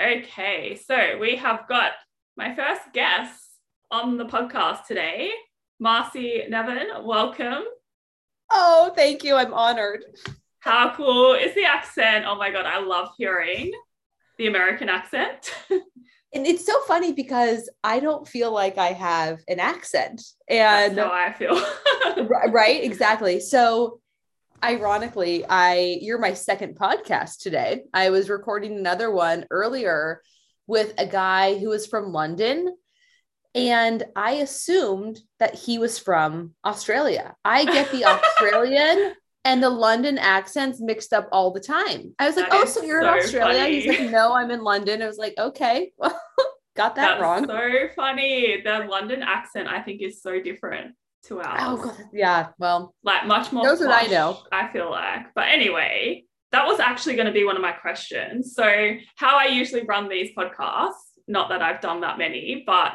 Okay, so we have got my first guest on the podcast today, Marcy Nevin. Welcome. Oh, thank you. I'm honored. How cool is the accent? Oh my God, I love hearing the American accent. and it's so funny because I don't feel like I have an accent. And That's how I feel. right, exactly. So ironically, I you're my second podcast today. I was recording another one earlier with a guy who was from London and I assumed that he was from Australia. I get the Australian and the London accents mixed up all the time. I was like, that "Oh, so you're so in Australia?" Funny. He's like, "No, I'm in London." I was like, "Okay, well, got that That's wrong." So funny. The London accent, I think, is so different to ours. Oh, God. yeah. Well, like much more. Those what I know. I feel like, but anyway, that was actually going to be one of my questions. So, how I usually run these podcasts, not that I've done that many, but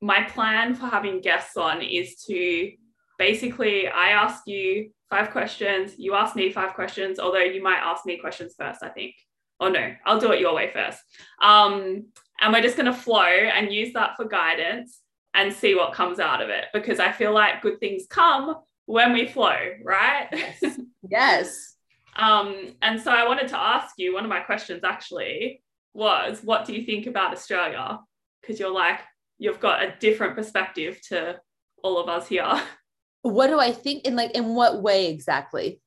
my plan for having guests on is to basically I ask you five questions, you ask me five questions, although you might ask me questions first, I think. Oh no, I'll do it your way first. Um, and we're just going to flow and use that for guidance and see what comes out of it because I feel like good things come when we flow, right? Yes. yes. um, and so I wanted to ask you one of my questions actually was what do you think about Australia? Because you're like, you've got a different perspective to all of us here. What do I think in like in what way exactly?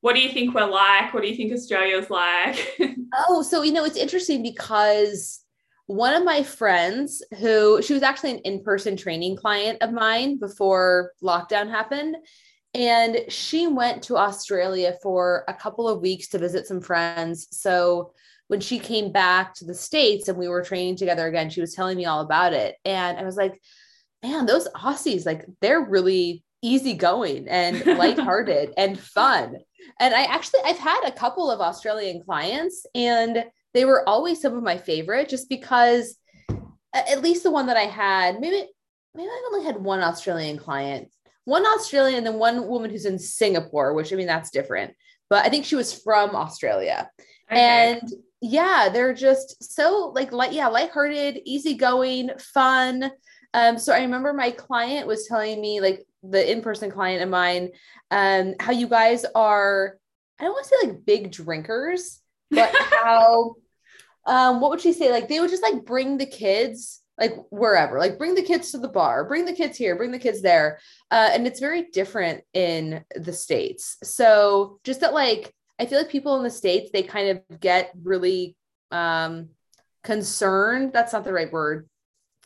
What do you think we're like? What do you think Australia's like? oh, so you know, it's interesting because one of my friends who she was actually an in-person training client of mine before lockdown happened and she went to Australia for a couple of weeks to visit some friends. So when she came back to the States and we were training together again, she was telling me all about it. And I was like, man, those Aussies, like they're really easygoing and lighthearted and fun. And I actually I've had a couple of Australian clients and they were always some of my favorite just because at least the one that I had, maybe maybe I've only had one Australian client, one Australian and then one woman who's in Singapore, which I mean that's different. But I think she was from Australia. Okay. And yeah, they're just so like light, yeah, lighthearted, easygoing, fun. Um, so I remember my client was telling me, like the in-person client of mine, um, how you guys are, I don't want to say like big drinkers, but how um, what would she say? Like they would just like bring the kids like wherever, like bring the kids to the bar, bring the kids here, bring the kids there. Uh, and it's very different in the States. So just that like I feel like people in the States, they kind of get really um concerned. That's not the right word.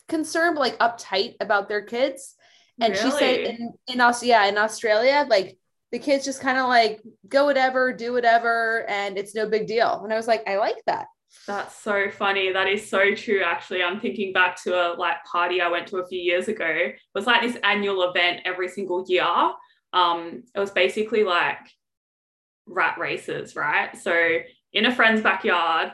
Concerned, but like uptight about their kids. And really? she said in, in Australia, yeah, in Australia, like the kids just kind of like go whatever, do whatever, and it's no big deal. And I was like, I like that. That's so funny. That is so true. Actually, I'm thinking back to a like party I went to a few years ago. It was like this annual event every single year. Um, it was basically like rat races, right? So in a friend's backyard,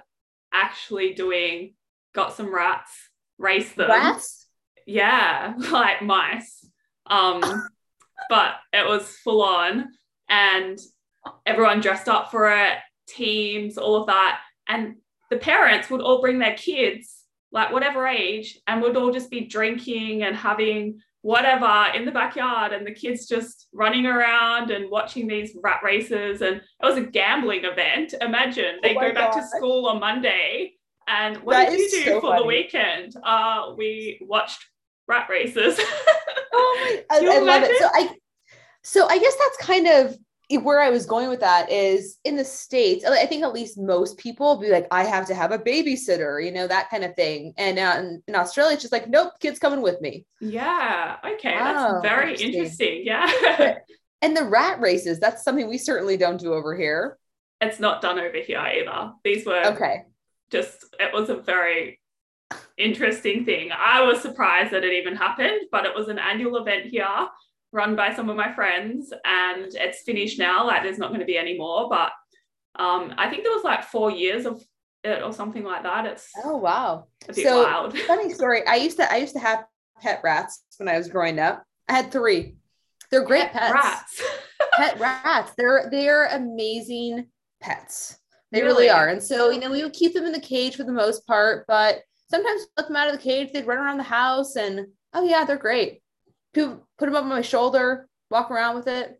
actually doing got some rats, race them. Rats? Yeah, like mice. Um, but it was full on and everyone dressed up for it, teams, all of that. And the parents would all bring their kids, like whatever age, and would all just be drinking and having whatever in the backyard and the kids just running around and watching these rat races. And it was a gambling event. Imagine they oh go back God. to school on monday and what that did you do so for funny. the weekend? Uh we watched rat races. Oh my I, I love it. So i so i guess that's kind of where I was going with that is in the States, I think at least most people be like, I have to have a babysitter, you know, that kind of thing. And uh, in, Australia, it's just like, nope, kid's coming with me. Yeah. Okay. That's very interesting. interesting. Yeah. and the rat races, that's something we certainly don't do over here. It's not done over here either. These were okay. Just, it was a very interesting thing. I was surprised that it even happened, but it was an annual event here run by some of my friends and it's finished now. Like there's not going to be any more, but um, I think there was like four years of it or something like that. It's oh wow, so wild. funny story. I used to I used to have pet rats when I was growing up. I had three. They're great pet pets. Rats. pet rats. They're they're amazing pets. They really? really are. And so, you know, we would keep them in the cage for the most part, but sometimes let them out of the cage, they'd run around the house and oh yeah, they're great. Put them up on my shoulder, walk around with it.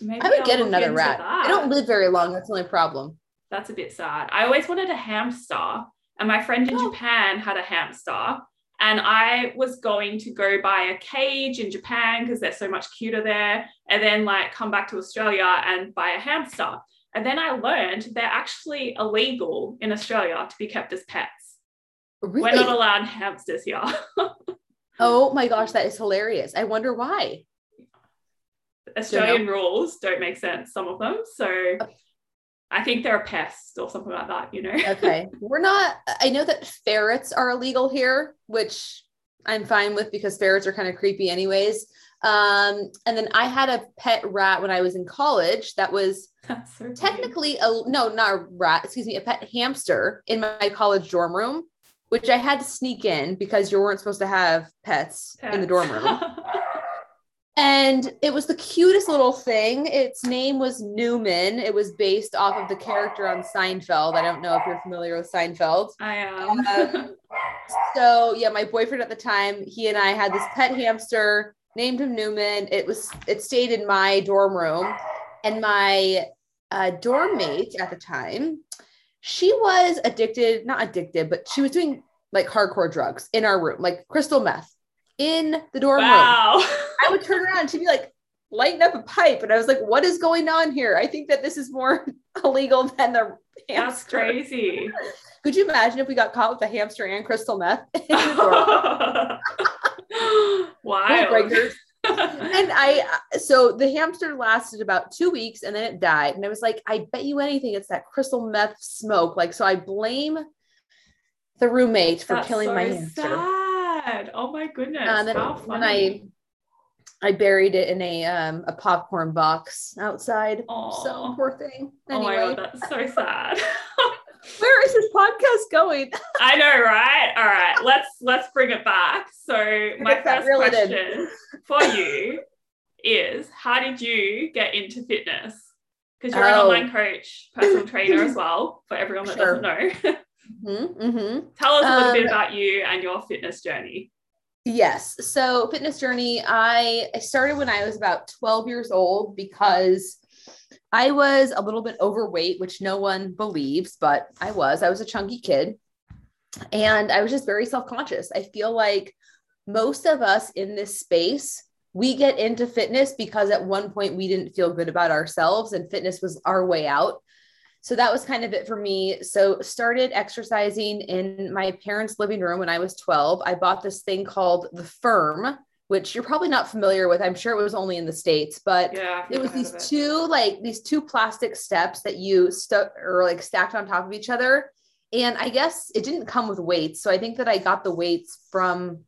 Maybe I would I'll get another rat. That. They don't live very long. That's the only problem. That's a bit sad. I always wanted a hamster, and my friend in oh. Japan had a hamster. And I was going to go buy a cage in Japan because they're so much cuter there, and then like come back to Australia and buy a hamster. And then I learned they're actually illegal in Australia to be kept as pets. Really? We're not allowed hamsters here. oh my gosh, that is hilarious. I wonder why. Australian rules don't make sense, some of them. So I think they're a pest or something like that, you know? okay. We're not, I know that ferrets are illegal here, which I'm fine with because ferrets are kind of creepy, anyways. Um, and then I had a pet rat when I was in college that was so technically a no, not a rat, excuse me, a pet hamster in my college dorm room, which I had to sneak in because you weren't supposed to have pets, pets. in the dorm room. and it was the cutest little thing. Its name was Newman. It was based off of the character on Seinfeld. I don't know if you're familiar with Seinfeld. I am. Um, so yeah, my boyfriend at the time, he and I had this pet hamster named him Newman. It was it stayed in my dorm room, and my uh, dorm mate at the time, she was addicted, not addicted, but she was doing like hardcore drugs in our room, like crystal meth in the dorm wow. room. I would turn around and she'd be like, lighting up a pipe. And I was like, what is going on here? I think that this is more illegal than the hamster. That's crazy. Could you imagine if we got caught with a hamster and crystal meth? wow. and I, so the hamster lasted about two weeks and then it died. And I was like, I bet you anything it's that crystal meth smoke. Like, so I blame the roommate for That's killing so my hamster. Sad. Oh my goodness. And then How when I I buried it in a um a popcorn box outside. Aww. So poor thing. Anyway. Oh my god, that's so sad. Where is this podcast going? I know, right? All right, let's let's bring it back. So my first question for you is how did you get into fitness? Because you're oh. an online coach, personal trainer as well, for everyone that sure. doesn't know. Mm-hmm, mm-hmm. Tell us a little um, bit about you and your fitness journey. Yes. So, fitness journey, I, I started when I was about 12 years old because I was a little bit overweight, which no one believes, but I was. I was a chunky kid. And I was just very self conscious. I feel like most of us in this space, we get into fitness because at one point we didn't feel good about ourselves and fitness was our way out so that was kind of it for me so started exercising in my parents living room when i was 12 i bought this thing called the firm which you're probably not familiar with i'm sure it was only in the states but yeah, it was these two like these two plastic steps that you stuck or like stacked on top of each other and i guess it didn't come with weights so i think that i got the weights from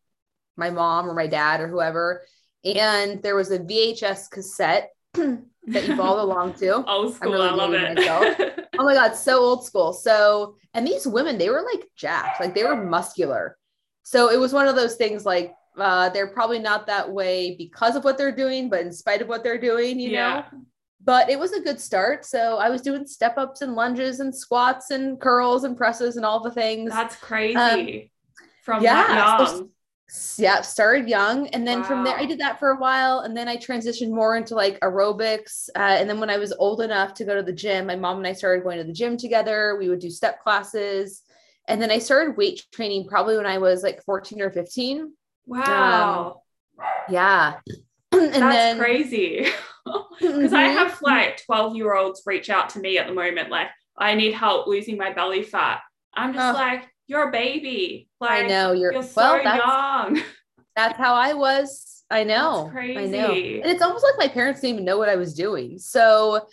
my mom or my dad or whoever and there was a vhs cassette that you followed along to. Old school, really I love it. oh my god, so old school. So, and these women, they were like jacked, like they were muscular. So it was one of those things like uh, they're probably not that way because of what they're doing, but in spite of what they're doing, you yeah. know. But it was a good start. So I was doing step ups and lunges and squats and curls and presses and all the things. That's crazy. Um, From yeah. So, yeah started young and then wow. from there i did that for a while and then i transitioned more into like aerobics uh, and then when i was old enough to go to the gym my mom and i started going to the gym together we would do step classes and then i started weight training probably when i was like 14 or 15 wow um, yeah and that's then, crazy because mm-hmm. i have like 12 year olds reach out to me at the moment like i need help losing my belly fat i'm just like you're a baby. Like, I know you're, you're so well, that's, young. That's how I was. I know. I know. And it's almost like my parents didn't even know what I was doing. So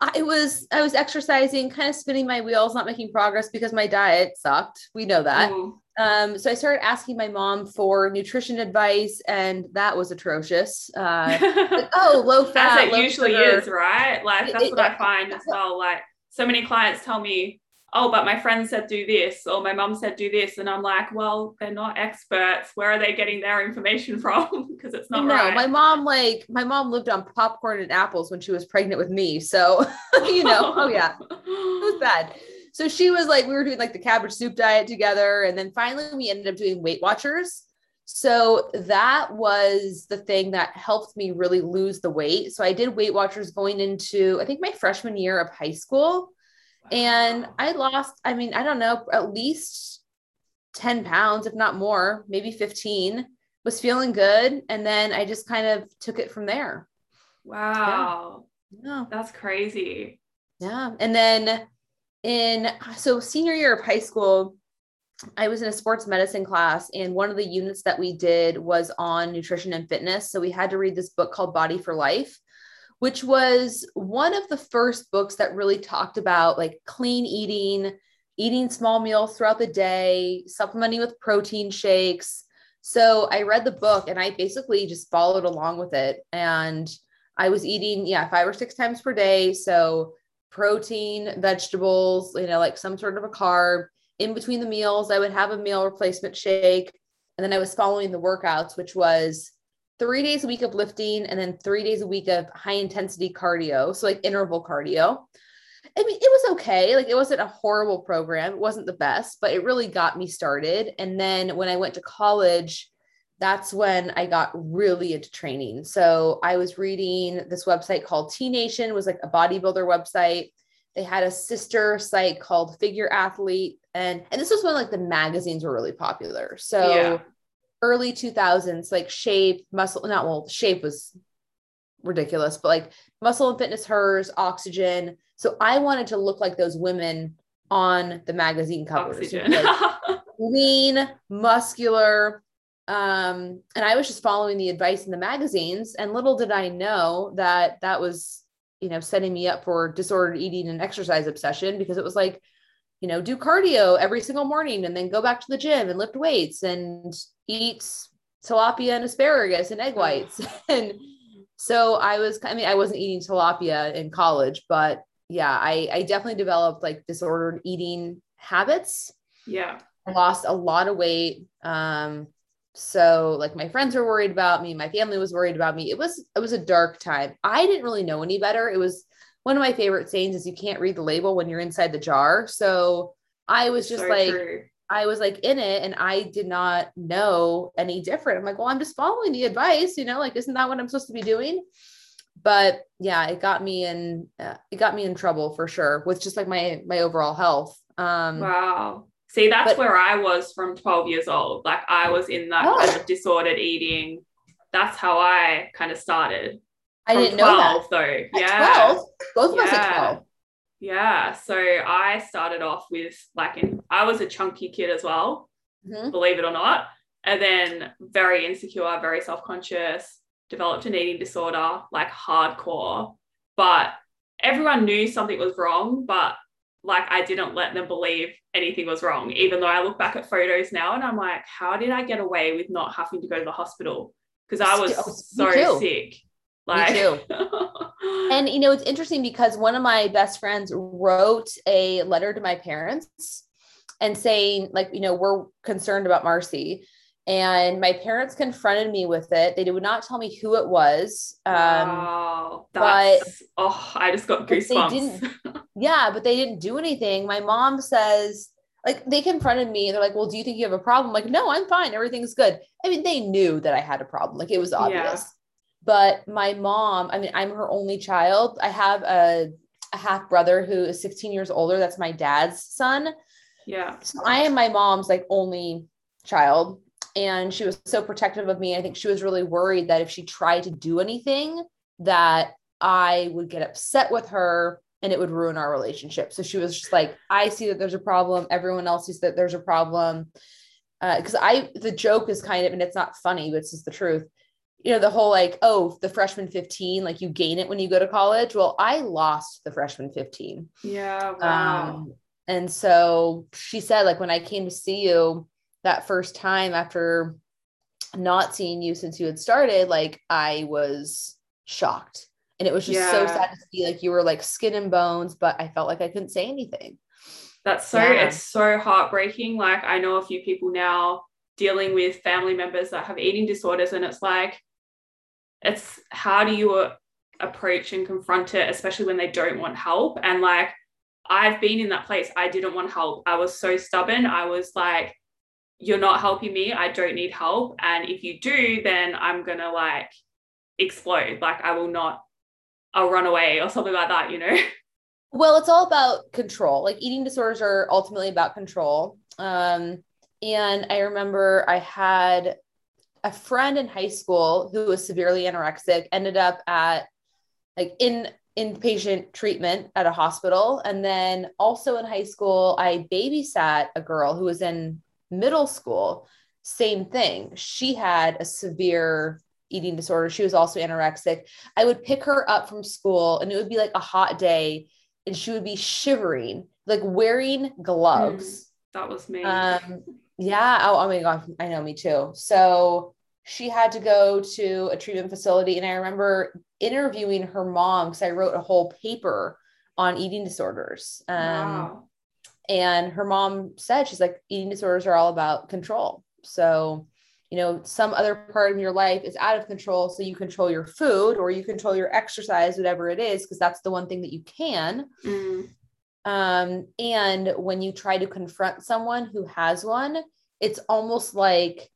I was I was exercising, kind of spinning my wheels, not making progress because my diet sucked. We know that. Mm. Um, so I started asking my mom for nutrition advice, and that was atrocious. Uh, like, oh, low fat. As it usually sugar. is, right? Like that's it, what it, I find as well. Like so many clients tell me, oh, but my friend said do this, or my mom said do this. And I'm like, well, they're not experts. Where are they getting their information from? Because it's not no, right. my mom, like, my mom lived on popcorn and apples when she was pregnant with me. So, you know, oh, yeah, it was bad. So she was like, we were doing like the cabbage soup diet together. And then finally we ended up doing Weight Watchers. So that was the thing that helped me really lose the weight. So I did Weight Watchers going into, I think, my freshman year of high school. And I lost, I mean, I don't know, at least 10 pounds, if not more, maybe 15, was feeling good. And then I just kind of took it from there. Wow. Yeah. yeah. That's crazy. Yeah. And then in, so senior year of high school, I was in a sports medicine class, and one of the units that we did was on nutrition and fitness. So we had to read this book called Body for Life, which was one of the first books that really talked about like clean eating, eating small meals throughout the day, supplementing with protein shakes. So I read the book and I basically just followed along with it. And I was eating, yeah, five or six times per day. So protein, vegetables, you know, like some sort of a carb in between the meals, I would have a meal replacement shake. And then I was following the workouts, which was three days a week of lifting and then three days a week of high intensity cardio. So, like interval cardio. I mean, it was okay. Like, it wasn't a horrible program. It wasn't the best, but it really got me started. And then when I went to college, that's when I got really into training. So I was reading this website called T Nation, was like a bodybuilder website. They had a sister site called Figure Athlete and and this was when like the magazines were really popular so yeah. early 2000s like shape muscle not well shape was ridiculous but like muscle and fitness hers oxygen so i wanted to look like those women on the magazine covers like lean muscular um and i was just following the advice in the magazines and little did i know that that was you know setting me up for disordered eating and exercise obsession because it was like you know, do cardio every single morning and then go back to the gym and lift weights and eat tilapia and asparagus and egg whites. and so I was, I mean, I wasn't eating tilapia in college, but yeah, I, I definitely developed like disordered eating habits. Yeah. I lost a lot of weight. Um, so like my friends were worried about me, my family was worried about me. It was, it was a dark time. I didn't really know any better. It was one of my favorite sayings is you can't read the label when you're inside the jar. So I was just so like, true. I was like in it and I did not know any different. I'm like, well, I'm just following the advice, you know, like, isn't that what I'm supposed to be doing? But yeah, it got me in, uh, it got me in trouble for sure with just like my, my overall health. Um, wow. See, that's but, where I was from 12 years old. Like I was in that oh. kind of disordered eating. That's how I kind of started. I didn't 12, know that. Though, yeah, 12? both of yeah. us at twelve. Yeah, so I started off with like, in, I was a chunky kid as well, mm-hmm. believe it or not, and then very insecure, very self conscious, developed an eating disorder, like hardcore. But everyone knew something was wrong, but like I didn't let them believe anything was wrong, even though I look back at photos now and I'm like, how did I get away with not having to go to the hospital? Because I was so sick. Like, Me too. and you know, it's interesting because one of my best friends wrote a letter to my parents and saying, like, you know, we're concerned about Marcy. And my parents confronted me with it. They would not tell me who it was. Um, wow, but oh, I just got goosebumps. Yeah, but they didn't do anything. My mom says, like, they confronted me. They're like, "Well, do you think you have a problem?" I'm like, no, I'm fine. Everything's good. I mean, they knew that I had a problem. Like, it was obvious. Yeah. But my mom, I mean, I'm her only child. I have a, a half brother who is 16 years older. That's my dad's son. Yeah. So I am my mom's like only child. And she was so protective of me. I think she was really worried that if she tried to do anything, that I would get upset with her and it would ruin our relationship. So she was just like, I see that there's a problem. Everyone else sees that there's a problem. Because uh, I, the joke is kind of, and it's not funny, but it's just the truth you know, the whole like, oh, the freshman 15, like you gain it when you go to college. Well, I lost the freshman 15. Yeah. Wow. Um, and so she said, like, when I came to see you that first time after not seeing you since you had started, like, I was shocked. And it was just yeah. so sad to see, like, you were like skin and bones, but I felt like I couldn't say anything. That's so, yeah. it's so heartbreaking. Like, I know a few people now dealing with family members that have eating disorders, and it's like, it's how do you approach and confront it, especially when they don't want help. And like, I've been in that place. I didn't want help. I was so stubborn. I was like, you're not helping me. I don't need help. And if you do, then I'm going to like explode. Like I will not, I'll run away or something like that, you know? Well, it's all about control. Like eating disorders are ultimately about control. Um, and I remember I had a friend in high school who was severely anorexic, ended up at like in inpatient treatment at a hospital. And then also in high school, I babysat a girl who was in middle school. Same thing. She had a severe eating disorder. She was also anorexic. I would pick her up from school and it would be like a hot day and she would be shivering, like wearing gloves. Mm, that was me. Um, yeah. Oh, oh my God. I know, me too. So she had to go to a treatment facility. And I remember interviewing her mom because I wrote a whole paper on eating disorders. Um, wow. And her mom said, she's like, eating disorders are all about control. So, you know, some other part of your life is out of control. So you control your food or you control your exercise, whatever it is, because that's the one thing that you can. Mm. Um, and when you try to confront someone who has one, it's almost like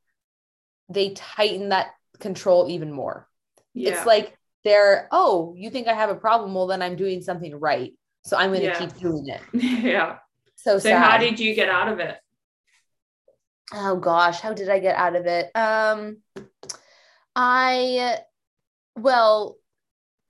they tighten that control even more. Yeah. It's like they're, oh, you think I have a problem? Well, then I'm doing something right. So I'm going to yeah. keep doing it. yeah. So, so how did you get out of it? Oh gosh, how did I get out of it? Um, I, well,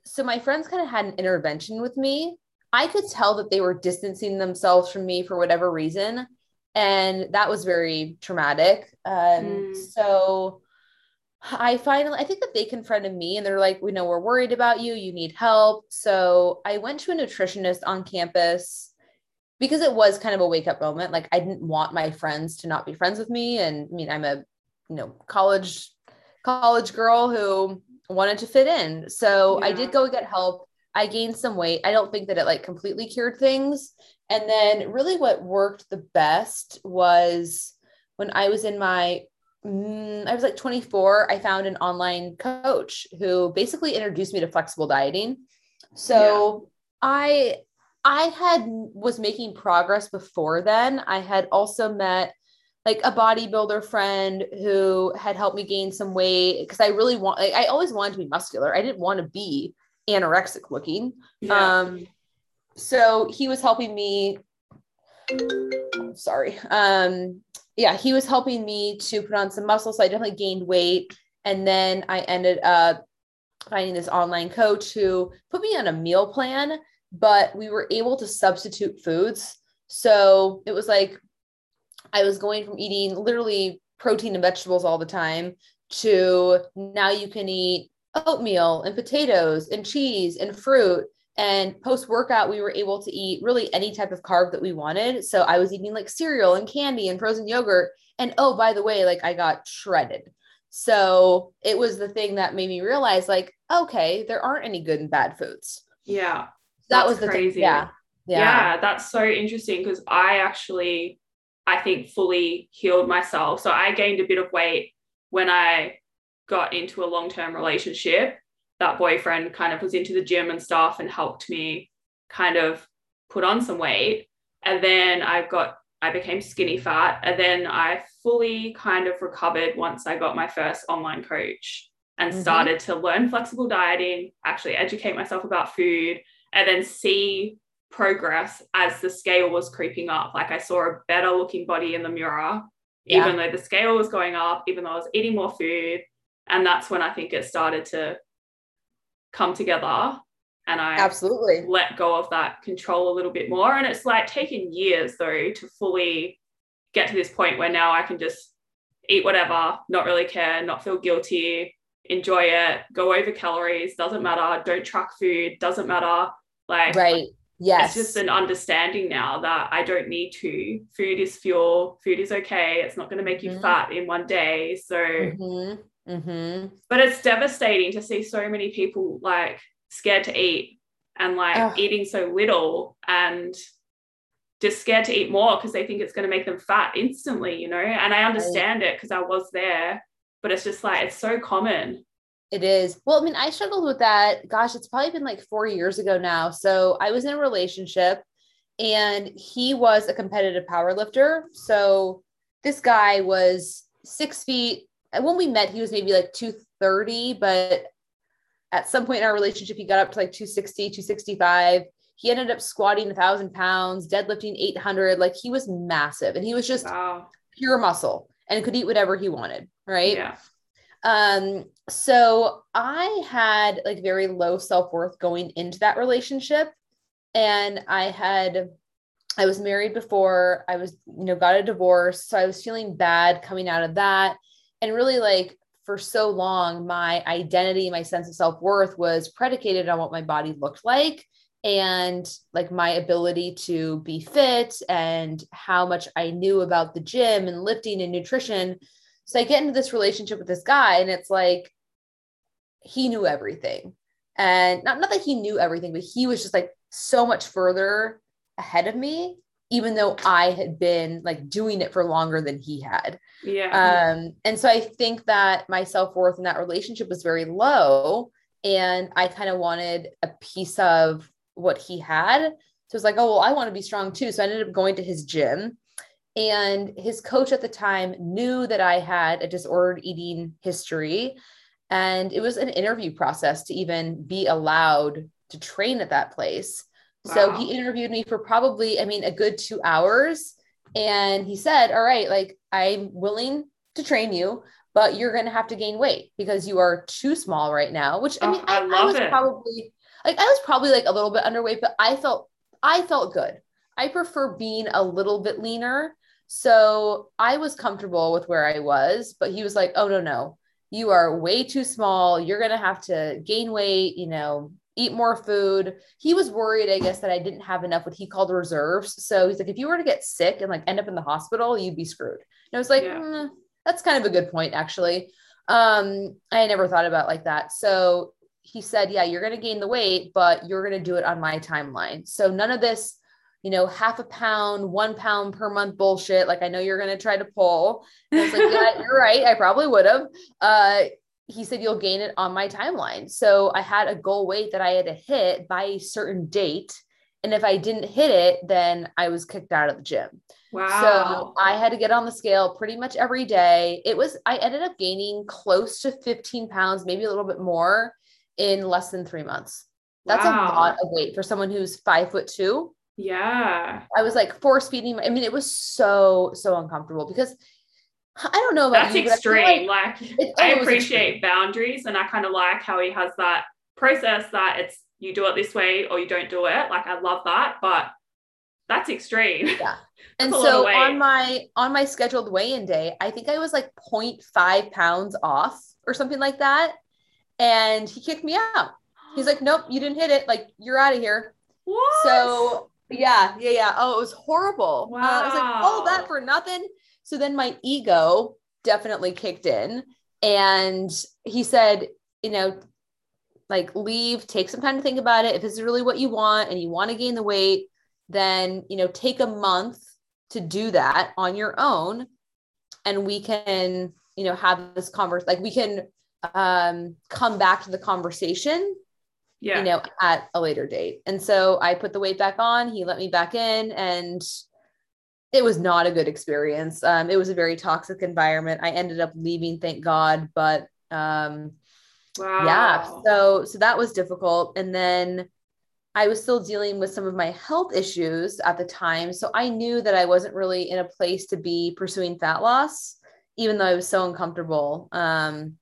so my friends kind of had an intervention with me. I could tell that they were distancing themselves from me for whatever reason and that was very traumatic. Um, mm. So I finally, I think that they confronted me and they're like, we know we're worried about you. You need help. So I went to a nutritionist on campus because it was kind of a wake up moment. Like I didn't want my friends to not be friends with me. And I mean, I'm a, you know, college, college girl who wanted to fit in. So yeah. I did go get help. I gained some weight. I don't think that it like completely cured things. And then, really, what worked the best was when I was in my, mm, I was like 24, I found an online coach who basically introduced me to flexible dieting. So yeah. I, I had was making progress before then. I had also met like a bodybuilder friend who had helped me gain some weight because I really want like, I always wanted to be muscular. I didn't want to be anorexic looking. Yeah. Um so he was helping me sorry um yeah he was helping me to put on some muscle so i definitely gained weight and then i ended up finding this online coach who put me on a meal plan but we were able to substitute foods so it was like i was going from eating literally protein and vegetables all the time to now you can eat oatmeal and potatoes and cheese and fruit and post workout, we were able to eat really any type of carb that we wanted. So I was eating like cereal and candy and frozen yogurt. And oh, by the way, like I got shredded. So it was the thing that made me realize, like, okay, there aren't any good and bad foods. Yeah. That was the crazy. Yeah. Yeah. Yeah. That's so interesting because I actually, I think, fully healed myself. So I gained a bit of weight when I got into a long term relationship that boyfriend kind of was into the gym and stuff and helped me kind of put on some weight. And then I got, I became skinny fat. And then I fully kind of recovered once I got my first online coach and mm-hmm. started to learn flexible dieting, actually educate myself about food, and then see progress as the scale was creeping up. Like I saw a better looking body in the mirror, yeah. even though the scale was going up, even though I was eating more food. And that's when I think it started to come together and I absolutely let go of that control a little bit more. And it's like taken years though to fully get to this point where now I can just eat whatever, not really care, not feel guilty, enjoy it, go over calories, doesn't matter, don't track food, doesn't matter. Like, right. Yes. It's just an understanding now that I don't need to. Food is fuel, food is okay. It's not going to make you mm-hmm. fat in one day. So, mm-hmm. Mm-hmm. But it's devastating to see so many people like scared to eat and like eating so little and just scared to eat more because they think it's going to make them fat instantly, you know? And I understand right. it because I was there, but it's just like, it's so common. It is. Well, I mean, I struggled with that. Gosh, it's probably been like four years ago now. So I was in a relationship and he was a competitive power lifter. So this guy was six feet. When we met, he was maybe like 230, but at some point in our relationship, he got up to like 260, 265. He ended up squatting a thousand pounds, deadlifting 800. Like he was massive and he was just Wow. pure muscle and could eat whatever he wanted. Right. Yeah. Um, so I had like very low self-worth going into that relationship. And I had I was married before, I was, you know, got a divorce. So I was feeling bad coming out of that. And really like for so long, my identity, my sense of self-worth was predicated on what my body looked like and like my ability to be fit and how much I knew about the gym and lifting and nutrition. So I get into this relationship with this guy, and it's like he knew everything. And not, not that he knew everything, but he was just like so much further ahead of me, even though I had been like doing it for longer than he had. Yeah. Um, and so I think that my self worth in that relationship was very low. And I kind of wanted a piece of what he had. So it's like, oh, well, I want to be strong too. So I ended up going to his gym. And his coach at the time knew that I had a disordered eating history. And it was an interview process to even be allowed to train at that place. So he interviewed me for probably, I mean, a good two hours. And he said, All right, like I'm willing to train you, but you're going to have to gain weight because you are too small right now, which I Oh, mean, I I, I was it. probably like, I was probably like a little bit underweight, but I felt, I felt good. I prefer being a little bit leaner. So I was comfortable with where I was, but he was like, Oh, no, no, you are way too small. You're going to have to gain weight, you know, eat more food. He was worried, I guess, that I didn't have enough what he called reserves. So he's like, if you were to get sick and like end up in the hospital, you'd be screwed. And I was like, Yeah. "Mm, that's kind of a good point, actually. Um, I never thought about it like that. So he said, yeah, you're going to gain the weight, but you're going to do it on my timeline. So none of this, you know, half a pound, one pound per month bullshit. Like I know you're going to try to pull. And I was like, yeah, you're right. I probably would have. Uh, he said you'll gain it on my timeline. So I had a goal weight that I had to hit by a certain date. And if I didn't hit it, then I was kicked out of the gym. wow. So I had to get on the scale pretty much every day. It was, I ended up gaining close to 15 pounds, maybe a little bit more in less than three months. That's Wow. a lot of weight for someone who's five foot two. Yeah. I was like force feeding. I mean, it was so, so uncomfortable because I don't know about That's you, I extreme. like- Like, oh, It- I oh, it appreciate boundaries and I kind of like how he has that process that it's you do it this way or you don't do it. Like I love that, but that's extreme. Yeah. And That's so on my on my scheduled weigh-in day, I think I was like 0.5 pounds off or something like that. And he kicked me out. He's like, nope, you didn't hit it. Like you're out of here. what? So yeah, yeah, yeah. Oh, it was horrible. Uh, I was like, all Wow. that for nothing. So then my ego definitely kicked in. And he said, you know, like leave, take some time to think about it. If this is really what you want and you want to gain the weight, then, you know, take a month to do that on your own. And we can, you know, have this converse, like we can um come back to the conversation yeah. you know, at a later date. And so I put the weight back on, he let me back in, and it was not a good experience. Um, it was a very toxic environment. I ended up leaving, thank God, but um, wow. yeah, so so that was difficult. And then I was still dealing with some of my health issues at the time. So I knew that I wasn't really in a place to be pursuing fat loss, even though I was so uncomfortable. Um,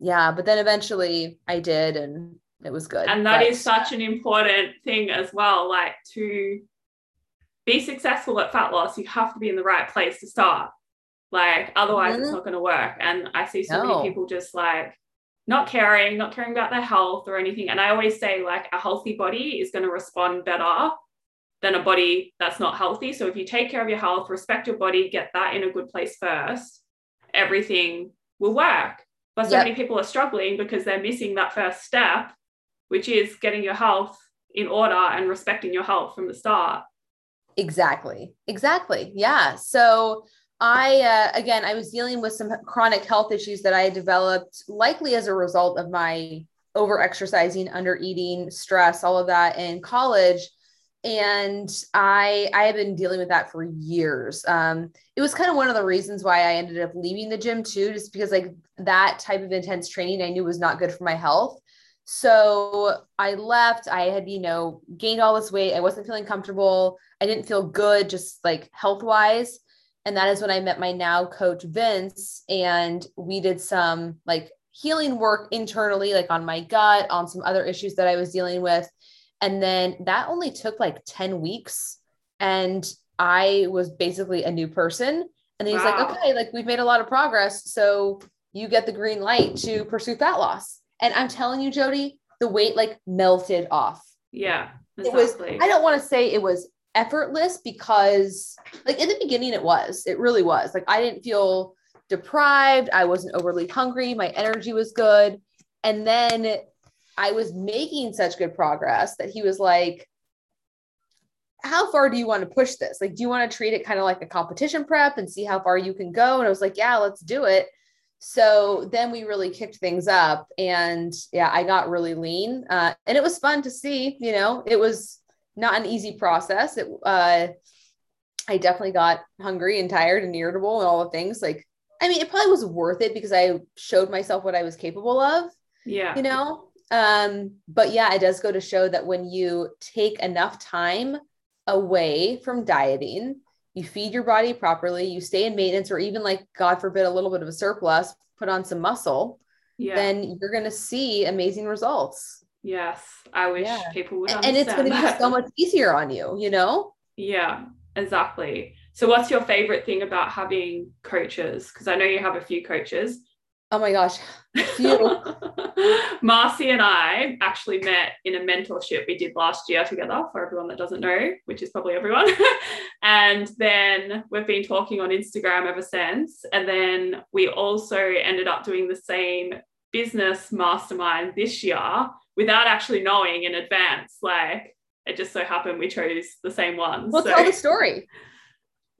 yeah, but then eventually I did, and it was good. and that But- is such an important thing as well. Like to be successful at fat loss, you have to be in the right place to start. Like otherwise, it's Mhm. not going to work. And I see so No. many people just like not caring, not caring about their health or anything. And I always say like a healthy body is going to respond better than a body that's not healthy. So if you take care of your health, respect your body, get that in a good place first, everything will work. But so Yep. many people are struggling because they're missing that first step, which is getting your health in order and respecting your health from the start. Exactly. Exactly. Yeah. So I, uh, again, I was dealing with some chronic health issues that I developed, likely as a result of my over exercising, under eating, stress, all of that in college. and I I have been dealing with that for years. Um, it was kind of one of the reasons why I ended up leaving the gym too, just because like that type of intense training I knew was not good for my health. So I left. I had, you know, gained all this weight. I wasn't feeling comfortable. I didn't feel good, just like health wise. And that is when I met my now coach, Vince, and we did some like healing work internally, like on my gut, on some other issues that I was dealing with. And then that only took like 10 weeks. And I was basically a new person. And then he's wow. like, okay, like we've made a lot of progress. So you get the green light to pursue fat loss. And I'm telling you, Jody, the weight like melted off. Yeah. Exactly. It was, I don't want to say it was effortless because like in the beginning it was. It really was. Like I didn't feel deprived. I wasn't overly hungry. My energy was good. And then I was making such good progress that he was like, how far do you want to push this? Like, do you want to treat it kind of like a competition prep and see how far you can go? And I was like, yeah, let's do it. So then we really kicked things up. And yeah, I got really lean. Uh, and it was fun to see, you know, it was not an easy process. It, uh, I definitely got hungry and tired and irritable and all the things. Like, I mean, it probably was worth it because I showed myself what I was capable of. Yeah. You know? Um, but yeah, it does go to show that when you take enough time away from dieting, you feed your body properly, you stay in maintenance, or even like, God forbid, a little bit of a surplus, put on some muscle, yeah. then you're going to see amazing results. Yes. I wish yeah. people would And it's going to be so much easier on you, you know? Yeah, exactly. So, what's your favorite thing about having coaches? Because I know you have a few coaches. Oh my gosh. Marcy and I actually met in a mentorship we did last year together for everyone that doesn't know, which is probably everyone. and then we've been talking on Instagram ever since. And then we also ended up doing the same business mastermind this year without actually knowing in advance. Like it just so happened we chose the same one. Well, so. tell the story.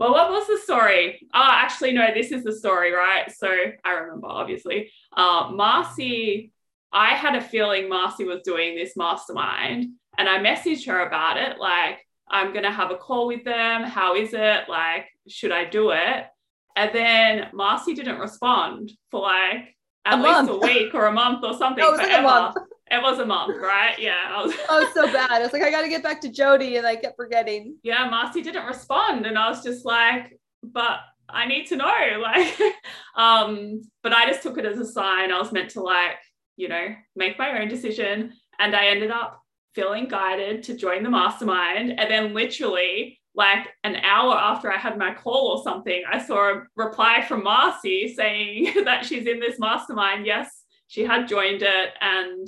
Well, what was the story? Oh, actually, no, this is the story, right? So I remember, obviously. Uh, Marcy, I had a feeling Marcy was doing this mastermind, and I messaged her about it. Like, I'm going to have a call with them. How is it? Like, should I do it? And then Marcy didn't respond for like at a least month. a week or a month or something. No, forever. It was a month, right? Yeah. I was, oh, so bad. I was like, I got to get back to Jody, and I kept forgetting. Yeah, Marcy didn't respond, and I was just like, but I need to know, like, um, but I just took it as a sign. I was meant to like, you know, make my own decision, and I ended up feeling guided to join the mastermind, and then literally. Like an hour after I had my call or something, I saw a reply from Marcy saying that she's in this mastermind. Yes, she had joined it and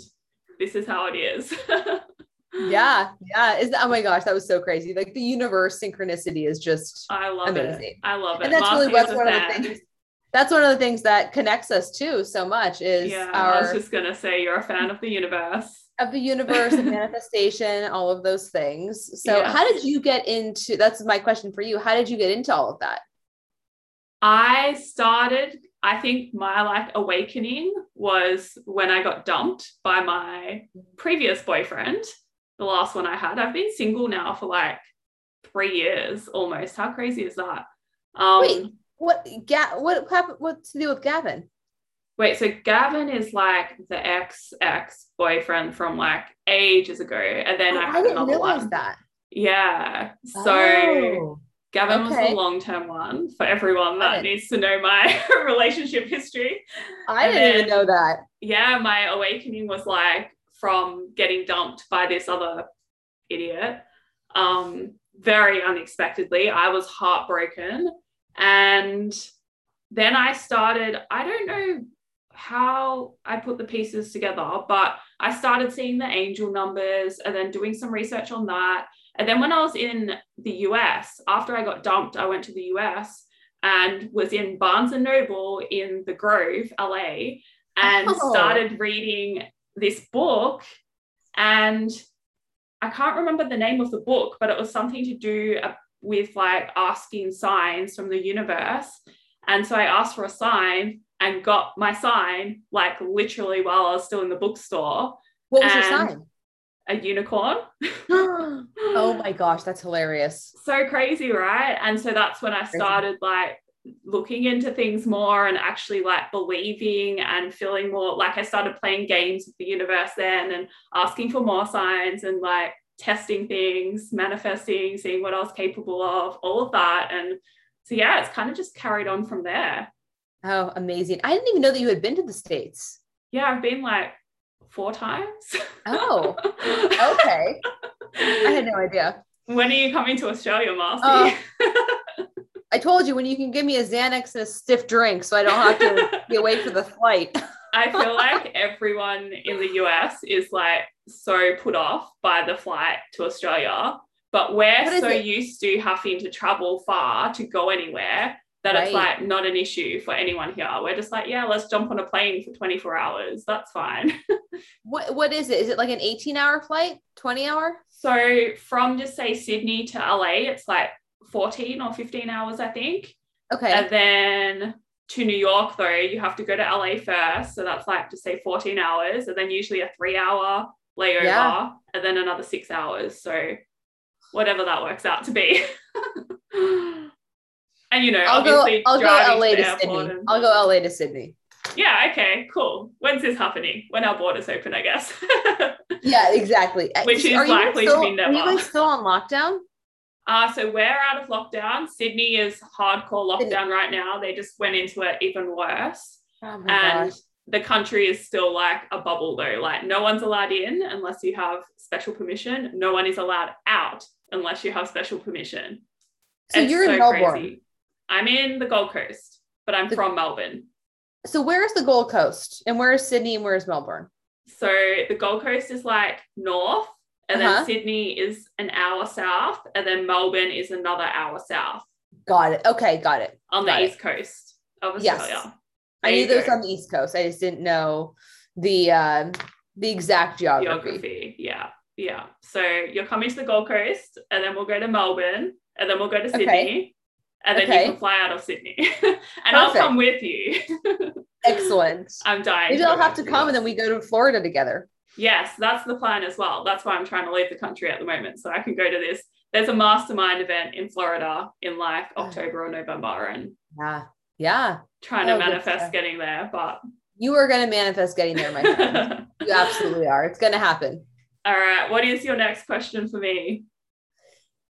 this is how it is. yeah, yeah. Is oh my gosh, that was so crazy. Like the universe synchronicity is just I love amazing. it. I love it. And that's really what's one of the things. That's one of the things that connects us too so much is yeah, our, I was just gonna say you're a fan of the universe. Of the universe and manifestation, all of those things. So yes. how did you get into that's my question for you. How did you get into all of that? I started I think my like awakening was when I got dumped by my previous boyfriend, the last one I had. I've been single now for like three years almost. How crazy is that? Um, Wait, what? Ga- what happened? What's to do with Gavin? Wait, so Gavin is like the ex ex boyfriend from like ages ago, and then oh, I had I didn't another realize one. That. Yeah. So oh. Gavin okay. was the long term one for everyone that needs to know my relationship history. I and didn't then, even know that. Yeah, my awakening was like from getting dumped by this other idiot. Um, very unexpectedly. I was heartbroken. And then I started, I don't know how I put the pieces together, but I started seeing the angel numbers and then doing some research on that. And then when I was in the US, after I got dumped, I went to the US and was in Barnes and Noble in the Grove, LA, and oh. started reading this book. And I can't remember the name of the book, but it was something to do with like asking signs from the universe. And so I asked for a sign and got my sign like literally while I was still in the bookstore. What was and your sign? A unicorn. oh my gosh, that's hilarious. So crazy, right? And so that's when I started like looking into things more and actually like believing and feeling more like I started playing games with the universe then and asking for more signs and like testing things, manifesting, seeing what I was capable of, all of that. And so yeah, it's kind of just carried on from there. Oh, amazing. I didn't even know that you had been to the States. Yeah, I've been like four times. Oh, okay. I had no idea. when are you coming to Australia, Marcy? Oh. I told you when you can give me a Xanax and a stiff drink so I don't have to be away for the flight. I feel like everyone in the US is like so put off by the flight to Australia, but we're so it? used to having to travel far to go anywhere that it's like not an issue for anyone here. We're just like, yeah, let's jump on a plane for 24 hours. That's fine. What what is it? Is it like an 18 hour flight? 20 hour? so from just say Sydney to LA, it's like 14 or 15 hours, I think. Okay. And then to New York, though, you have to go to LA first. So that's like to say 14 hours, and then usually a three hour layover, Yeah. and then another six hours. So whatever that works out to be. and you know, I'll go obviously, I'll go LA the to Sydney. and- I'll go LA to Sydney. yeah, okay, cool. When's this happening? When our borders open, I guess. Yeah, exactly. Which is Are likely to still, be Are you never. guys still on lockdown? Uh, so we're out of lockdown. Sydney is hardcore Sydney. lockdown right now. They just went into it even worse. Oh my and gosh. the country is still like a bubble though like no one's allowed in unless you have special permission no one is allowed out unless you have special permission So It's you're in Melbourne. I'm in the gold coast but i'm The- from melbourne So where's the Gold Coast? And where is Sydney and where's Melbourne? so the gold coast is like north and Uh-huh. then sydney is an hour south and then melbourne is another hour south Got it. Okay, got it. on the it. east coast of Yes. australia I knew you was on the East Coast. I just didn't know the um the exact geography. geography. Yeah. Yeah. So you're coming to the Gold Coast and then we'll go to Melbourne and then we'll go to Okay. And then Okay. you can fly out of Sydney and I'll come with you. Excellent. I'm dying. Maybe go I'll have to come and then we go to Florida together. Yes, that's the plan as well. That's why I'm trying to leave the country at the moment so I can go to this. There's a mastermind event in Florida in like ah. October or November and Yeah. Yeah. trying Oh, to manifest getting there, but You are gonna manifest getting there, my friend. you absolutely are. It's gonna happen. All right. What is your next question for me?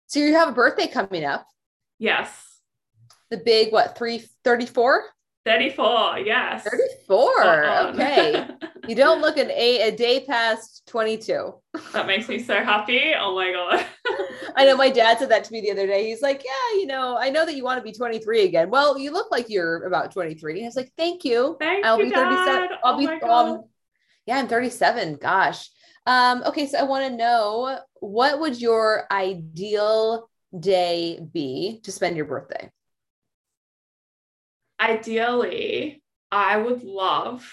So you have a birthday coming up. Yes. The big what, three thirty-four? 34. Yes. 34. Spot on. Okay. You don't look an a, a day past 22. that makes me so happy. Oh my God. I know my dad said that to me the other day. He's like, Yeah, you know, I know that you want to be 23 again. Well, you look like you're about 23. I was like, Thank you. Thank I'll you, be 37. Dad. I'll oh be um yeah, I'm 37. Gosh. Um, okay, so I want to know what would your ideal day be to spend your birthday? Ideally, I would love.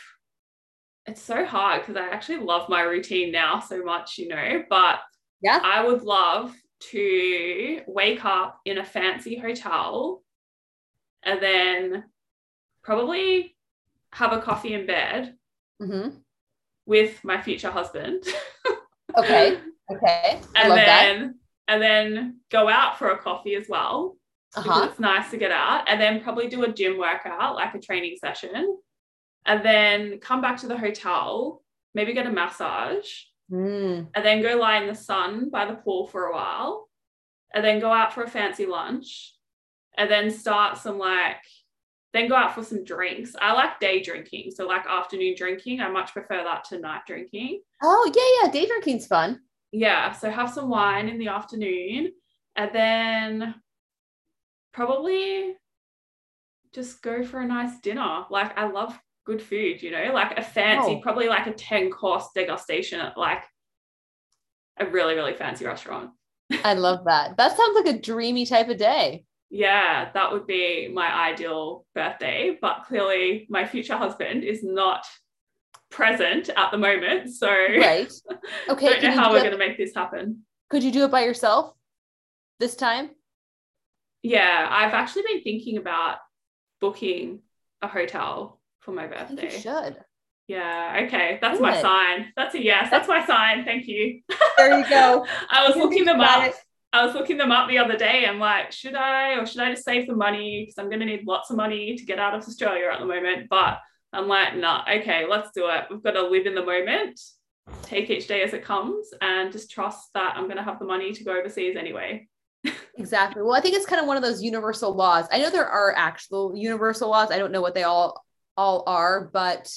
It's so hard because I actually love my routine now so much, you know, but Yeah. I would love to wake up in a fancy hotel and then probably have a coffee in bed Mm-hmm. with my future husband. Okay. Okay. I and love that. then and then go out for a coffee as well. Uh-huh. it's nice to get out and then probably do a gym workout like a training session and then come back to the hotel maybe get a massage Mm. and then go lie in the sun by the pool for a while and then go out for a fancy lunch and then start some like then go out for some drinks i like day drinking so like afternoon drinking i much prefer that to night drinking Oh, yeah, yeah. Day drinking's fun. yeah so have some wine in the afternoon and then probably just go for a nice dinner like i love good food you know like a fancy Oh. probably like a 10 course degustation at like a really really fancy restaurant I love that. That sounds like a dreamy type of day. yeah that would be my ideal birthday but clearly my future husband is not present at the moment so Right. Okay. don't know how we're going to make this happen Could you do it by yourself this time? Yeah, I've actually been thinking about booking a hotel for my think you birthday. should. Yeah. Okay. That's my sign. That's a yes. That's my sign. Thank you. There you go. I was looking them up. It. I was looking them up the other day. I'm like, should I or should I just save the money? Because I'm going to need lots of money to get out of Australia at the moment. But I'm like, nah, okay, let's do it. We've got to live in the moment, take each day as it comes, and just trust that I'm going to have the money to go overseas anyway. Exactly. Well, I think it's kind of one of those universal laws. I know there are actual universal laws. I don't know what they all all are, but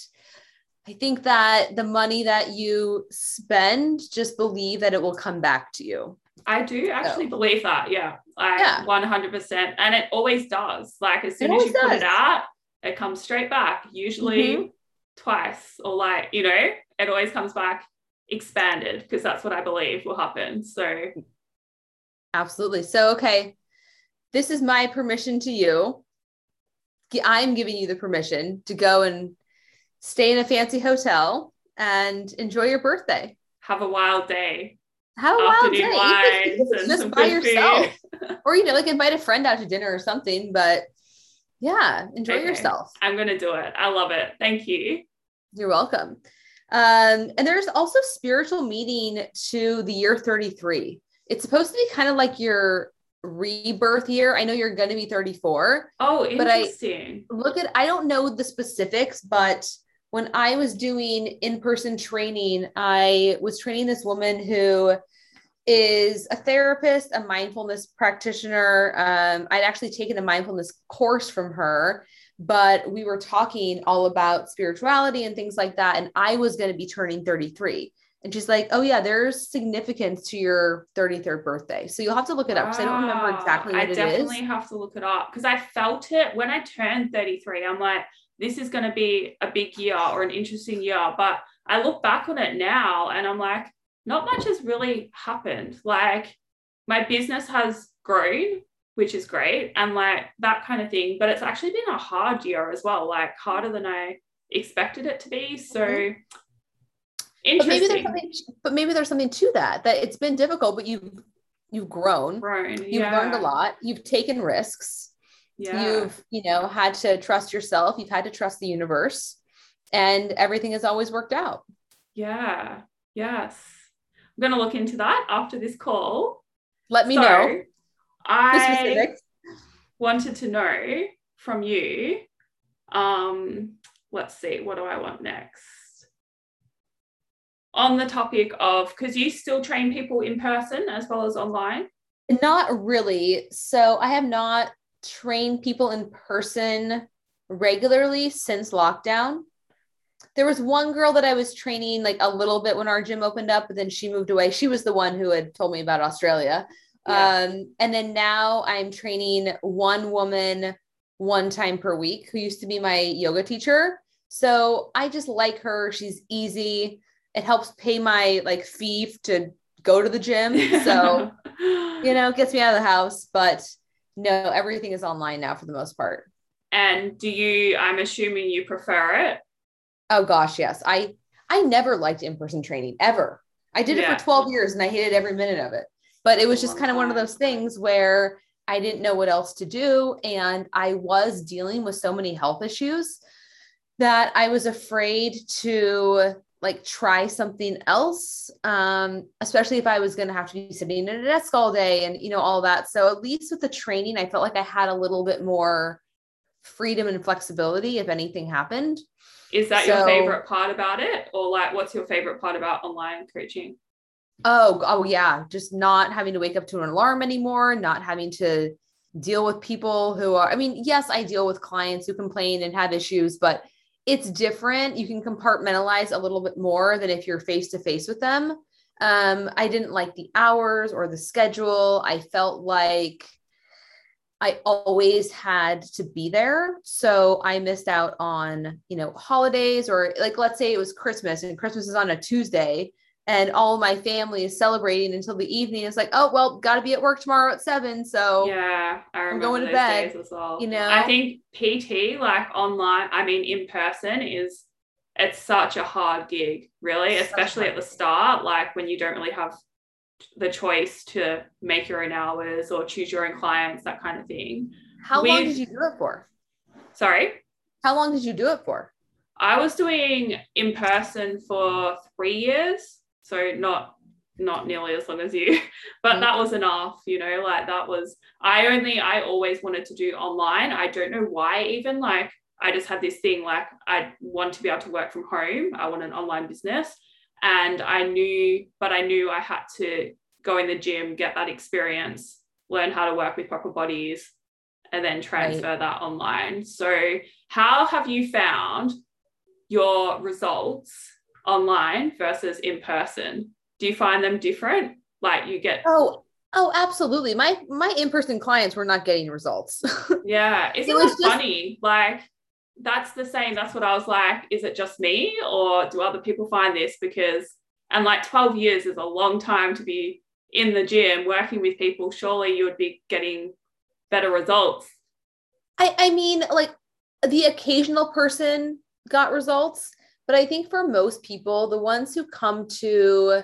I think that the money that you spend, just believe that it will come back to you. I do actually so. believe that. Yeah. Like yeah. 100%. And it always does. Like as soon as you does. put it out, it comes straight back, usually mm-hmm. twice or like, you know, it always comes back expanded because that's what I believe will happen. So absolutely. So, okay. This is my permission to you. I'm giving you the permission to go and stay in a fancy hotel and enjoy your birthday. Have a wild day. Have a wild day. Just by yourself. or, you know, like invite a friend out to dinner or something, but yeah, enjoy okay. yourself. I'm going to do it. I love it. Thank you. You're welcome. Um, and there's also spiritual meaning to the year 33. It's supposed to be kind of like your rebirth year. I know you're going to be 34. Oh, interesting. But I look at, I don't know the specifics, but when I was doing in person training, I was training this woman who is a therapist, a mindfulness practitioner. Um, I'd actually taken a mindfulness course from her, but we were talking all about spirituality and things like that. And I was going to be turning 33. And she's like, Oh, yeah, there's significance to your 33rd birthday. So you'll have to look it up because I don't remember exactly what I definitely have to look it up because I felt it when I turned 33. I'm like, this is going to be a big year or an interesting year. But I look back on it now and I'm like, not much has really happened. Like my business has grown, which is great, and like that kind of thing. But it's actually been a hard year as well, like harder than I expected it to be. So mm-hmm. But maybe there's something but maybe there's something to that, that it's been difficult, but you've you've grown. Grown. You've yeah. learned a lot. You've taken risks. Yeah. You've, you know, had to trust yourself. You've had to trust the universe. And everything has always worked out. Yeah. Yes. I'm going to look into that after this call. Let me so, know. I wanted to know from you. Um, let's see, what do I want next? On the topic of, because you still train people in person as well as online? Not really. So I have not trained people in person regularly since lockdown there was one girl that I was training like a little bit when our gym opened up, but then she moved away. She was the one who had told me about Australia. Yeah. Um, and then now I'm training one woman one time per week who used to be my yoga teacher. So I just like her. She's easy. It helps pay my like fee to go to the gym. So, you know, gets me out of the house. But no, everything is online now for the most part. And do you, I'm assuming you prefer it? Oh gosh, yes. I I never liked in-person training ever. I did yeah. it for 12 years and I hated every minute of it. But it was just kind of one of those things where I didn't know what else to do and I was dealing with so many health issues that I was afraid to like try something else um, especially if i was going to have to be sitting at a desk all day and you know all that so at least with the training i felt like i had a little bit more freedom and flexibility if anything happened is that so, your favorite part about it? Or like what's your favorite part about online coaching? Oh, oh yeah. Just not having to wake up to an alarm anymore, not having to deal with people who are, I mean, yes, I deal with clients who complain and have issues, but it's different. You can compartmentalize a little bit more than if you're face to face with them. Um, I didn't like the hours or the schedule. I felt like I always had to be there. So I missed out on, you know, holidays or like let's say it was Christmas and Christmas is on a Tuesday and all my family is celebrating until the evening. It's like, oh well, gotta be at work tomorrow at seven. So yeah, I am going to bed. as well. You know, I think PT like online, I mean in person is it's such a hard gig, really, especially at the start, like when you don't really have the choice to make your own hours or choose your own clients, that kind of thing. How We've, long did you do it for? Sorry? How long did you do it for? I was doing in person for three years, so not not nearly as long as you, but that was enough, you know, like that was I only I always wanted to do online. I don't know why even like I just had this thing like I want to be able to work from home. I want an online business. And I knew, but I knew I had to go in the gym, get that experience, learn how to work with proper bodies, and then transfer right. that online. So, how have you found your results online versus in person? Do you find them different? Like you get oh oh absolutely. My my in person clients were not getting results. yeah, isn't it, just, funny? Like that's the same. That's what I was like. Is it just me, or do other people find this? Because and like twelve years is a long time to be in the gym working with people. Surely you would be getting better results. I I mean, like the occasional person got results, but I think for most people, the ones who come to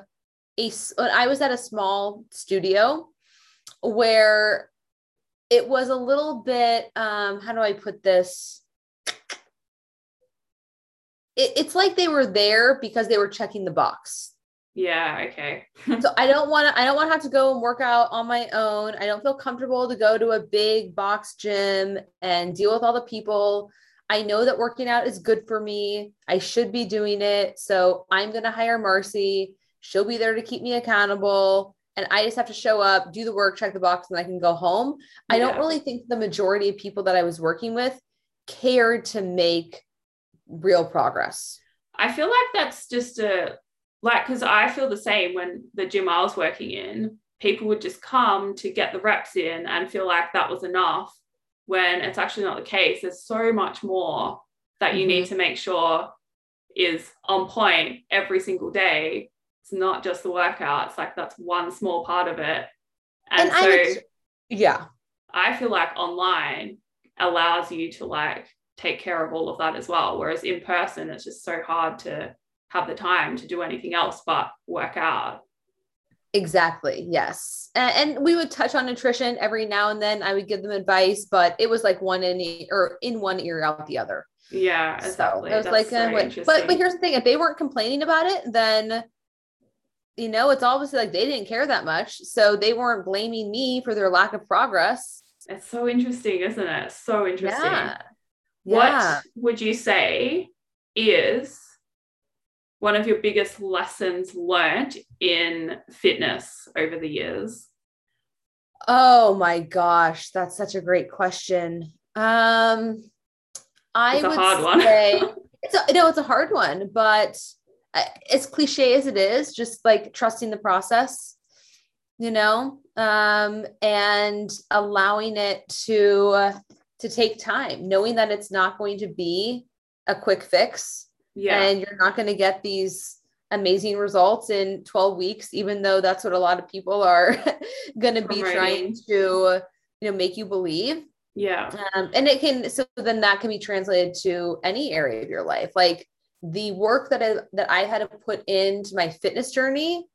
a, I was at a small studio where it was a little bit, um, how do I put this? It, it's like they were there because they were checking the box. Yeah, okay. so I don't want to I don't want to have to go and work out on my own. I don't feel comfortable to go to a big box gym and deal with all the people I know that working out is good for me. I should be doing it. So I'm going to hire Marcy. She'll be there to keep me accountable. And I just have to show up, do the work, check the box, and I can go home. Yeah. I don't really think the majority of people that I was working with cared to make real progress. I feel like that's just a, like, because I feel the same when the gym I was working in, people would just come to get the reps in and feel like that was enough when it's actually not the case. There's so much more that you mm-hmm. need to make sure is on point every single day. It's not just the workout, it's like that's one small part of it. And, and so, would, yeah, I feel like online allows you to like take care of all of that as well. Whereas in person, it's just so hard to have the time to do anything else but work out. Exactly. Yes. And, and, we would touch on nutrition every now and then. I would give them advice, but it was like one in or in one ear out the other. Yeah, exactly. So it was That's like, uh, but but here's the thing: if they weren't complaining about it, then you know it's obviously like they didn't care that much, so they weren't blaming me for their lack of progress. It's so interesting, isn't it? So interesting. Yeah. What yeah. would you say is one of your biggest lessons learned in fitness over the years? Oh my gosh, that's such a great question. Um, I it's a would hard one. say it's a, no, it's a hard one, but uh, as cliche as it is, just like trusting the process, you know, um, and allowing it to uh, to take time, knowing that it's not going to be a quick fix yeah. And you're not going to get these amazing results in 12 weeks, even though that's what a lot of people are going to be trying to, you know, make you believe. Yeah. Um, and it can, so then that can be translated to any area of your life. Like the work that I, that I had to put into my fitness journey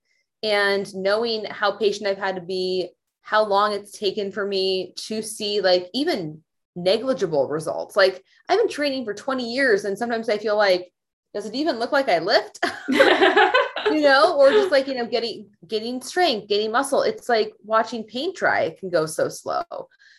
and knowing how patient I've had to be, how long it's taken for me to see like even negligible results. Like I've been training for 20 years and sometimes I feel like does it even look like I lift? you know, or just like, you know, getting getting strength, getting muscle. It's like watching paint dry it can go so slow.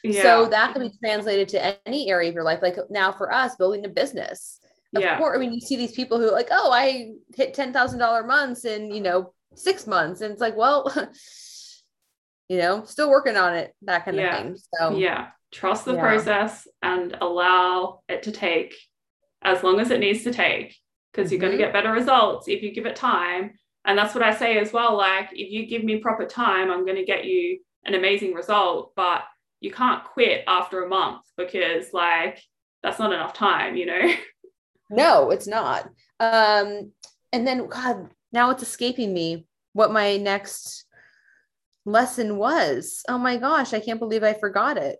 Yeah. So that can be translated to any area of your life. Like now for us, building a business. Of yeah. course, I mean, you see these people who like, oh, I hit ten thousand dollar months in you know six months, and it's like, well, you know, still working on it, that kind yeah. of thing. So yeah, trust the yeah. process and allow it to take as long as it needs to take because you're mm-hmm. going to get better results if you give it time. And that's what I say as well. Like, if you give me proper time, I'm going to get you an amazing result. But you can't quit after a month because, like, that's not enough time, you know? No, it's not. Um, and then, God, now it's escaping me what my next lesson was. Oh my gosh, I can't believe I forgot it.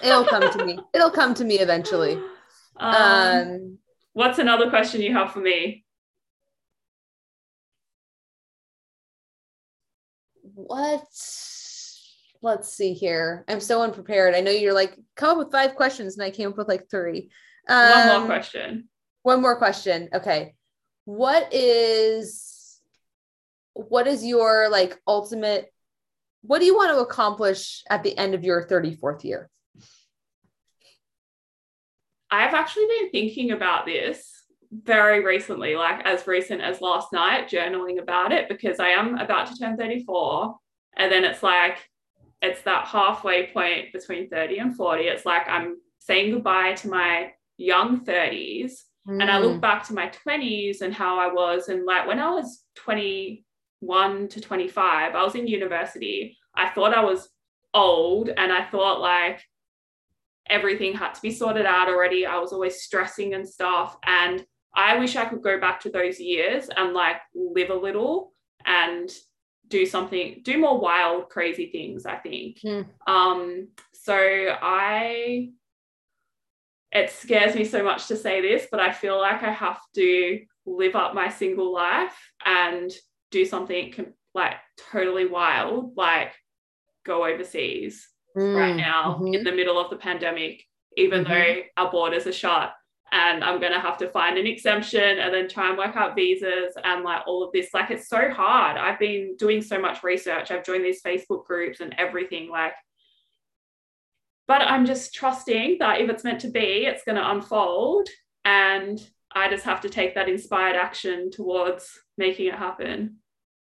It'll come to me. It'll come to me eventually. Um, um What's another question you have for me? What? Let's see here. I'm so unprepared. I know you're like, come up with five questions, and I came up with like three. Um, One more um, question. One more question. Okay. What is what is your like ultimate what do you want to accomplish at the end of your 34th year? I've actually been thinking about this very recently, like as recent as last night, journaling about it because I am about to turn 34. And then it's like, it's that halfway point between 30 and 40. It's like I'm saying goodbye to my young 30s. Mm. And I look mm. back to my 20s and how I was. And like when I was 21 to 25, I was in university. I thought I was old and I thought like everything had to be sorted out already. I was always stressing and stuff. And I wish I could go back to those years and like live a little and do something, do more wild, crazy things, I think. Mm. Um, so I it scares me so much to say this, but I feel like I have to live up my single life and do something like totally wild, like go overseas mm, right now mm-hmm. in the middle of the pandemic, even mm-hmm. though our borders are shut. And I'm going to have to find an exemption and then try and work out visas and like all of this. Like, it's so hard. I've been doing so much research. I've joined these Facebook groups and everything. Like, but I'm just trusting that if it's meant to be, it's going to unfold. And I just have to take that inspired action towards making it happen.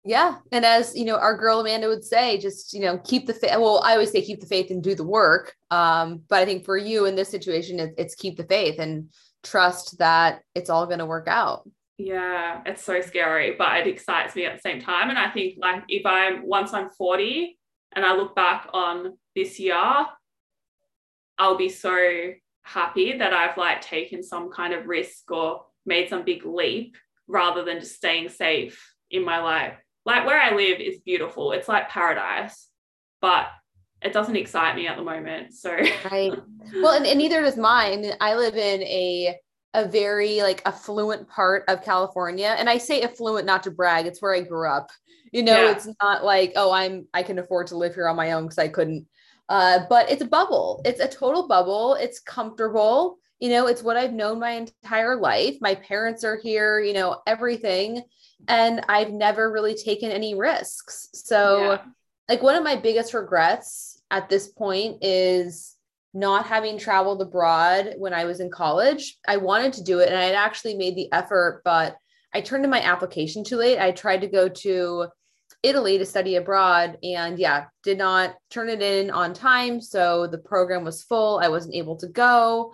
Yeah. And as you know, our girl Amanda would say, just you know, keep the faith. Well, I always say keep the faith and do the work. Um, but I think for you in this situation, it, it's keep the faith and trust that it's all going to work out. Yeah, it's so scary, but it excites me at the same time. And I think like if I'm once I'm 40 and I look back on this year, I'll be so happy that I've like taken some kind of risk or made some big leap rather than just staying safe in my life like where I live is beautiful. It's like paradise, but it doesn't excite me at the moment. So right. Well, and, and neither does mine. I live in a a very like affluent part of California. And I say affluent not to brag, it's where I grew up. You know, yeah. it's not like, oh, I'm I can afford to live here on my own because I couldn't. Uh, but it's a bubble. It's a total bubble. It's comfortable. You know, it's what I've known my entire life. My parents are here, you know, everything and I've never really taken any risks. So, yeah. like, one of my biggest regrets at this point is not having traveled abroad when I was in college. I wanted to do it and I had actually made the effort, but I turned in my application too late. I tried to go to Italy to study abroad and yeah, did not turn it in on time. So the program was full. I wasn't able to go.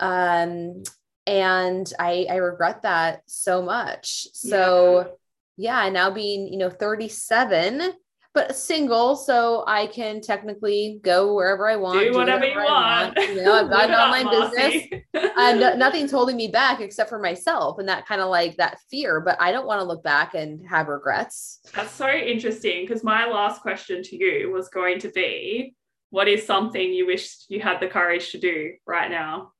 Um, and I, I regret that so much. So yeah. yeah, now being, you know, 37, but single, so I can technically go wherever I want. Do whatever, whatever you want. want. You know, I've got an online business. and nothing's holding me back except for myself and that kind of like that fear. But I don't want to look back and have regrets. That's so interesting because my last question to you was going to be, what is something you wish you had the courage to do right now?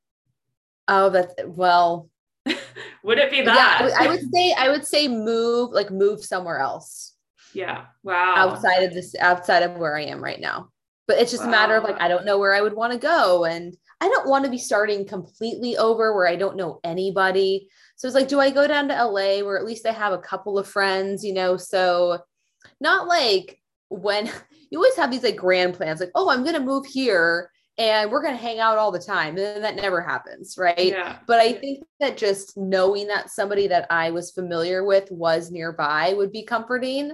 Oh, that's well. would it be that? Yeah, I would say I would say move like move somewhere else. Yeah. Wow. Outside of this, outside of where I am right now. But it's just wow. a matter of like I don't know where I would want to go, and I don't want to be starting completely over where I don't know anybody. So it's like, do I go down to LA where at least I have a couple of friends, you know? So not like when you always have these like grand plans, like, oh, I'm gonna move here and we're going to hang out all the time and that never happens right? Yeah. but i think that just knowing that somebody that i was familiar with was nearby would be comforting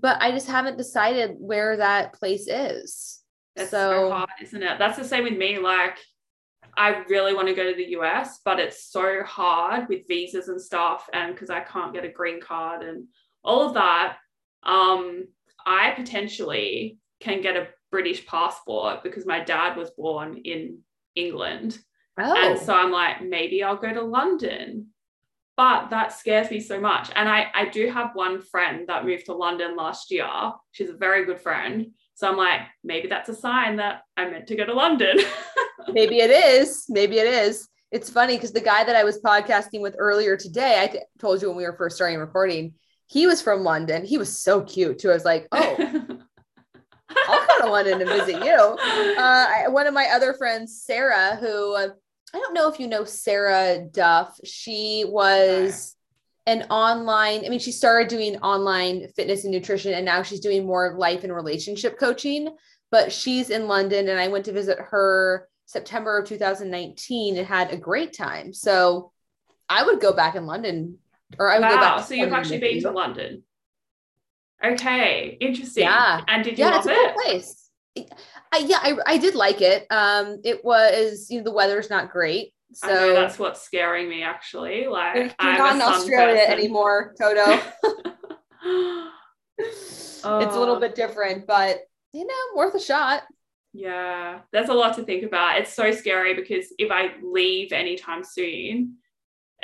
but i just haven't decided where that place is. That's so, so hard isn't it? That's the same with me like i really want to go to the us but it's so hard with visas and stuff and because i can't get a green card and all of that. Um i potentially can get a British passport because my dad was born in England. Oh. And so I'm like, maybe I'll go to London. But that scares me so much. And I, I do have one friend that moved to London last year. She's a very good friend. So I'm like, maybe that's a sign that I'm meant to go to London. maybe it is. Maybe it is. It's funny because the guy that I was podcasting with earlier today, I t- told you when we were first starting recording, he was from London. He was so cute too. I was like, oh, I'll come to London to visit you. Uh, I, one of my other friends, Sarah, who uh, I don't know if you know Sarah Duff. She was an online, I mean, she started doing online fitness and nutrition, and now she's doing more life and relationship coaching. But she's in London, and I went to visit her September of 2019 and had a great time. So I would go back in London, or I would wow, go back. so you've actually been to London. Okay, interesting. Yeah, and did you yeah, love it's a it? cool place. I, yeah, I, I did like it. Um, it was you know the weather's not great, so I know that's what's scaring me actually. Like you're I'm not in Australia person. anymore, Toto. it's a little Oh. bit different, but you know, worth a shot. Yeah, there's a lot to think about. It's so scary because if I leave anytime soon,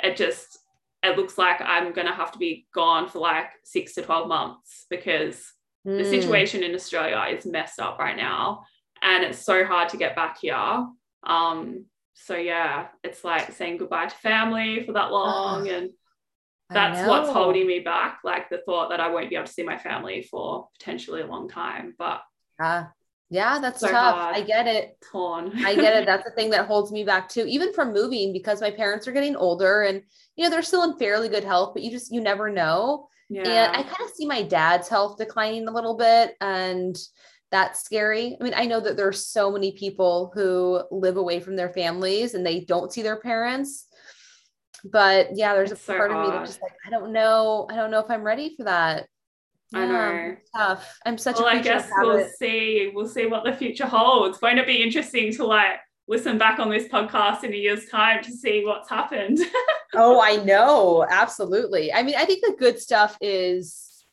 it just it looks like I'm gonna have to be gone for like six to twelve months because the Mm. situation in Australia is messed up right now, and it's so hard to get back here. Um, so yeah, it's like saying goodbye to family for that long, and that's what's holding me back. Like the thought that I won't be able to see my family for potentially a long time, but Yeah, yeah, that's So tough. hard. I get it. torn. I get it. That's the thing that holds me back too, even from moving because my parents are getting older and you know they're still in fairly good health, but you just you never know. yeah. And I kind of see my dad's health declining a little bit, and that's scary. I mean, I know that there's so many people who live away from their families and they don't see their parents. But yeah, there's It's a so part of me that's just like, I don't know. I don't know if I'm ready for that. I Yeah, know. Tough. I'm such well, a I guess we'll see. We'll see what the future holds. Won't it be interesting to like listen back on this podcast in a year's time to see what's happened? Oh, I know. Absolutely. I mean, I think the good stuff is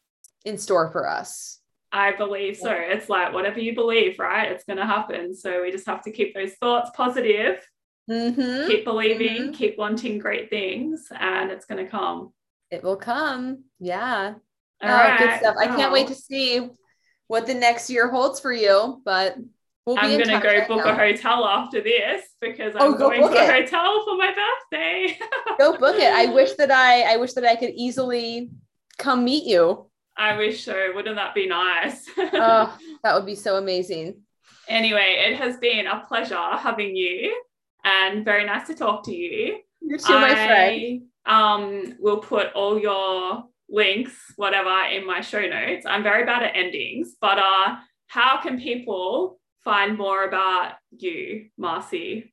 in store for us. I believe so. It's like whatever you believe, right? It's going to happen. So we just have to keep those thoughts positive, Mm-hmm. keep believing, Mhm. keep wanting great things, and it's going to come. It will come. Yeah. All oh, good right, stuff. I can't wait to see what the next year holds for you, but we'll I'm going to go I book know. a hotel after this because Oh, I'm go going to a it. hotel for my birthday. Go book it. I wish that I I wish that I could easily come meet you. I wish so. Wouldn't that be nice? Oh, that would be so amazing. Anyway, it has been a pleasure having you and very nice to talk to you. You too, my friend. I, Um, will put all your links, whatever, in my show notes. I'm very bad at endings, but uh, how can people find more about you, Marcy?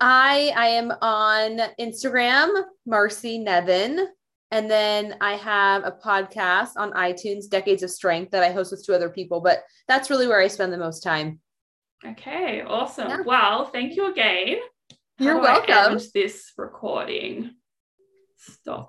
I I am on Instagram, Marcy Nevin. And then I have a podcast on iTunes, Decades of Strength, that I host with two other people, but that's really where I spend the most time. Okay, awesome. Yeah. Well, thank you again. You're welcome. end this recording. Stop